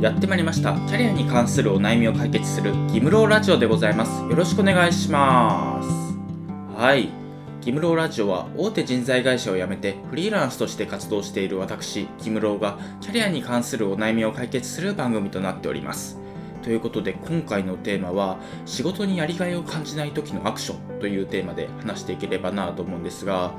やってまいりました。キャリアに関するお悩みを解決するギムローラジオでございます。よろしくお願いします。はい。ギムローラジオは大手人材会社を辞めてフリーランスとして活動している私ギムローがキャリアに関するお悩みを解決する番組となっております。ということで今回のテーマは仕事にやりがいを感じない時のアクションというテーマで話していければなと思うんですが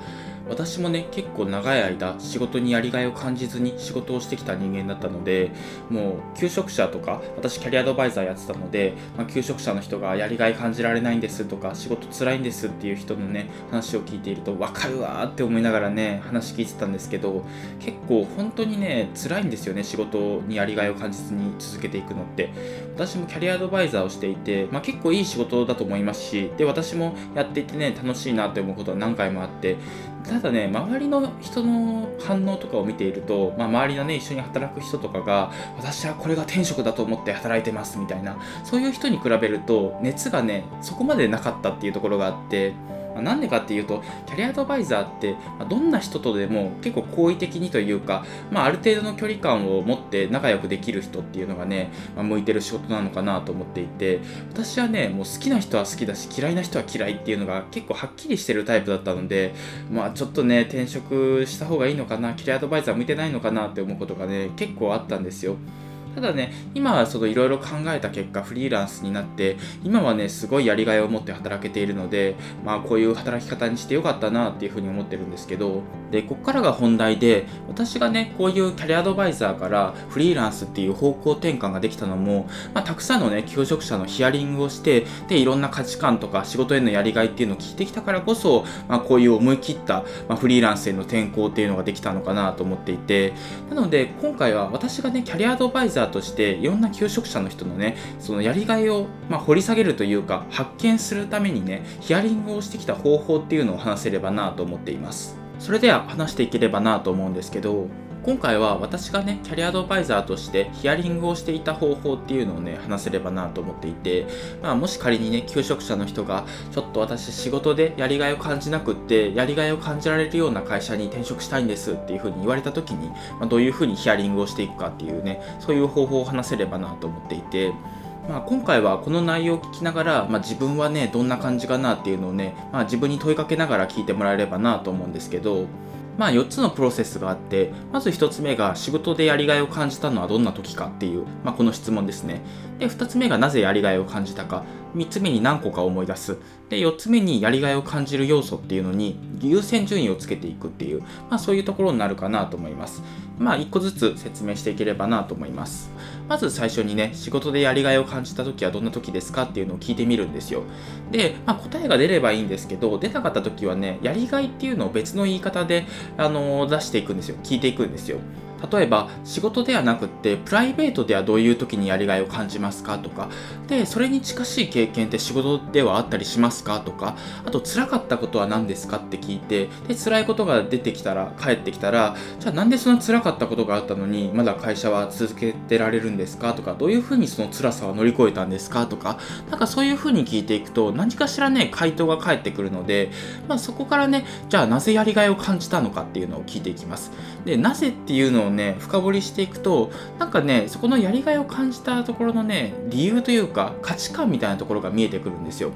私もね結構長い間仕事にやりがいを感じずに仕事をしてきた人間だったのでもう求職者とか私キャリアアドバイザーやってたので、まあ、求職者の人がやりがい感じられないんですとか仕事つらいんですっていう人のね話を聞いていると分かるわーって思いながらね話聞いてたんですけど結構本当にね辛いんですよね仕事にやりがいを感じずに続けていくのって。私もキャリアアドバイザーをしていて、まあ、結構いい仕事だと思いますしで私もやっていてね楽しいなって思うことは何回もあってただね周りの人の反応とかを見ていると、まあ、周りのね一緒に働く人とかが私はこれが転職だと思って働いてますみたいなそういう人に比べると熱がねそこまでなかったっていうところがあってまあ、なんでかっていうとキャリアアドバイザーって、ま、どんな人とでも結構好意的にというか、まあ、ある程度の距離感を持って仲良くできる人っていうのがね、まあ、向いてる仕事なのかなと思っていて私はねもう好きな人は好きだし嫌いな人は嫌いっていうのが結構はっきりしてるタイプだったのでまあちょっとね転職した方がいいのかなキャリアアドバイザー向いてないのかなって思うことがね結構あったんですよ。ただね、今はそのいろいろ考えた結果、フリーランスになって、今はね、すごいやりがいを持って働けているので、まあこういう働き方にしてよかったなっていうふうに思ってるんですけど、で、ここからが本題で、私がね、こういうキャリアアドバイザーからフリーランスっていう方向転換ができたのも、まあたくさんのね、求職者のヒアリングをして、で、いろんな価値観とか仕事へのやりがいっていうのを聞いてきたからこそ、まあこういう思い切った、まあ、フリーランスへの転向っていうのができたのかなと思っていて、なので今回は私がね、キャリアアドバイザーとしていろんな求職者の人のねそのやりがいを、まあ、掘り下げるというか発見するためにねヒアリングをしてきた方法っていうのを話せればなと思っています。それでは話していければなと思うんですけど今回は私がねキャリアアドバイザーとしてヒアリングをしていた方法っていうのをね話せればなと思っていて、まあ、もし仮にね求職者の人がちょっと私仕事でやりがいを感じなくってやりがいを感じられるような会社に転職したいんですっていうふうに言われた時に、まあ、どういうふうにヒアリングをしていくかっていうねそういう方法を話せればなと思っていてまあ、今回はこの内容を聞きながら、まあ、自分はねどんな感じかなっていうのをね、まあ、自分に問いかけながら聞いてもらえればなと思うんですけどまあ4つのプロセスがあって、まず1つ目が仕事でやりがいを感じたのはどんな時かっていう、まあ、この質問ですね。で、2つ目がなぜやりがいを感じたか。3つ目に何個か思い出す。で、4つ目にやりがいを感じる要素っていうのに優先順位をつけていくっていう、まあそういうところになるかなと思います。まあ1個ずつ説明していければなと思います。まず最初にね、仕事でやりがいを感じた時はどんな時ですかっていうのを聞いてみるんですよ。で、まあ答えが出ればいいんですけど、出なかった時はね、やりがいっていうのを別の言い方で、あのー、出していくんですよ。聞いていくんですよ。例えば仕事ではなくってプライベートではどういう時にやりがいを感じますかとか。でそれに近しい経験って仕事ではあったりしますかとか。あと辛かったことは何ですかって聞いてで辛いことが出てきたら帰ってきたらじゃあなんでそんな辛かったことがあったのにまだ会社は続けてられるんですかとか。どういうふうにその辛さは乗り越えたんですかとか。なんかそういうふうに聞いていくと何かしらね回答が返ってくるので、まあ、そこからねじゃあなぜやりがいを感じたのかっていうのを聞いていきます。でなぜっていうをね深掘りしていくとなんかねそこのやりがいを感じたところのね理由というか価値観みたいなところが見えてくるんですよ。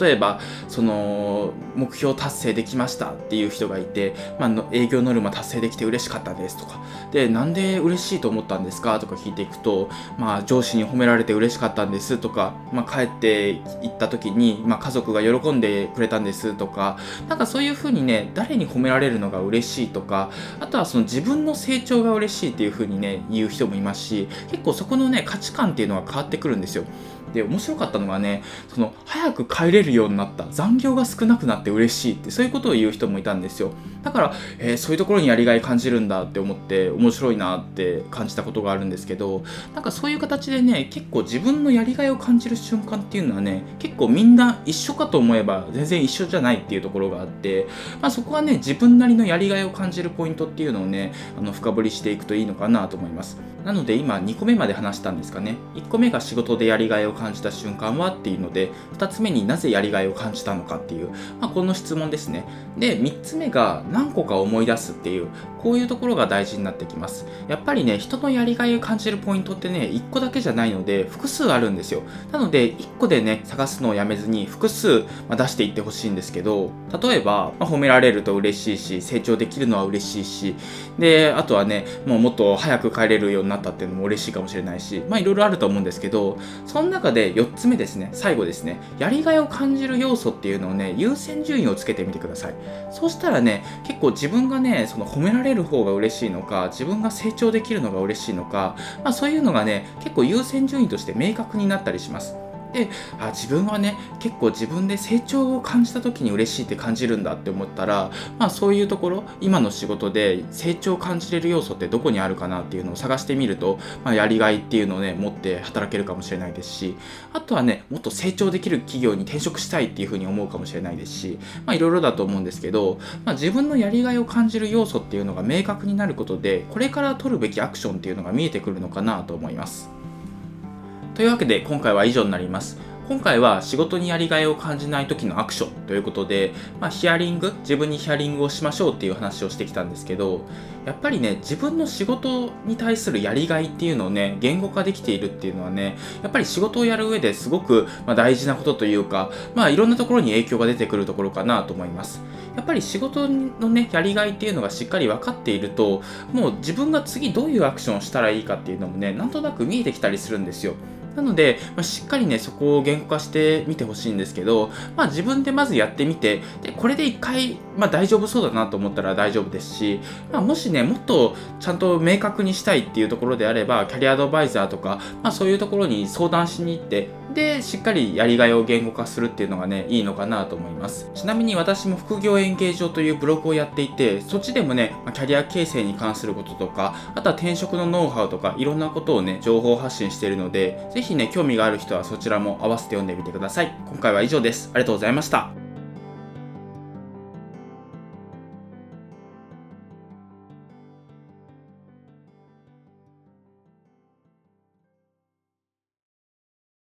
例えばその目標達成できましたっていう人がいて、まあ、営業ノルマ達成できて嬉しかったですとか。でなんで嬉しいと思ったんですか？とか聞いていくと、まあ、上司に褒められて嬉しかったんですとか、まあ、帰って行った時に、まあ、家族が喜んでくれたんですとか。なんかそういうふうにね誰に褒められるのが嬉しいとか。あとはその自分の成長が嬉しいっていうふうにね言う人もいますし結構そこのね価値観っていうのは変わってくるんですよ。で面白かったのがねその早く帰れるようになった。残業が少なくなって嬉しいってそういうことを言う人もいたんですよ。だから、えー、そういうところにやりがい感じるんだって思って面白いなって感じたことがあるんですけどなんかそういう形でね結構自分のやりがいを感じる瞬間っていうのはね結構みんな一緒かと思えば全然一緒じゃないっていうところがあって、まあ、そこはね自分なりのやりがいを感じるポイントっていうのをねあの深掘りしていくといいのかなと思います。なので今2個目まで話したんですかね。1個目が仕事でやりがいを感じた瞬間はっていうので2つ目になぜやりがいを感じたのかっていう、まあ、この質問ですね。で3つ目が何個か思い出すっていうこういうところが大事になってきます。やっぱりね人のやりがいを感じるポイントってね1個だけじゃないので複数あるんですよ。なので1個でね探すのをやめずに複数、ま出していってほしいんですけど例えば、まあ、褒められると嬉しいし成長できるのは嬉しいしであとはねもうもっと早く帰れるようになったっていうのも嬉しいかもしれないしまあいろいろあると思うんですけどその中で4つ目ですね。最後ですね。やりがいを感じる要素っていうのをね優先順位をつけてみてください。そうしたらね結構自分がねその褒められる方が嬉しいのか自分が成長できるのが嬉しいのか、まあ、そういうのがね結構優先順位として明確になったりします。であ自分はね結構自分で成長を感じた時に嬉しいって感じるんだって思ったら、まあ、そういうところ今の仕事で成長を感じれる要素ってどこにあるかなっていうのを探してみると、まあ、やりがいっていうのをね持って働けるかもしれないですしあとはねもっと成長できる企業に転職したいっていうふうに思うかもしれないですしいろいろだと思うんですけど、まあ、自分のやりがいを感じる要素っていうのが明確になることでこれから取るべきアクションっていうのが見えてくるのかなと思います。というわけで今回は以上になります。今回は仕事にやりがいを感じない時のアクションということで、まあ、ヒアリング自分にヒアリングをしましょうっていう話をしてきたんですけどやっぱりね自分の仕事に対するやりがいっていうのをね言語化できているっていうのはねやっぱり仕事をやる上ですごく、まあ、大事なことというかまあいろんなところに影響が出てくるところかなと思いますやっぱり仕事のねやりがいっていうのがしっかり分かっているともう自分が次どういうアクションをしたらいいかっていうのもねなんとなく見えてきたりするんですよなので、まあ、しっかりね、そこを言語化してみてほしいんですけど、まあ、自分でまずやってみて、でこれで一回、まあ、大丈夫そうだなと思ったら大丈夫ですし、まあ、もしね、もっとちゃんと明確にしたいっていうところであれば、キャリアアドバイザーとか、まあ、そういうところに相談しに行って、で、しっかりやりがいを言語化するっていうのがね、いいのかなと思います。ちなみに私も副業演芸場というブログをやっていて、そっちでもね、キャリア形成に関することとか、あとは転職のノウハウとか、いろんなことをね、情報発信しているので、ぜひね、興味がある人はそちらも合わせて読んでみてください。今回は以上です。ありがとうございました。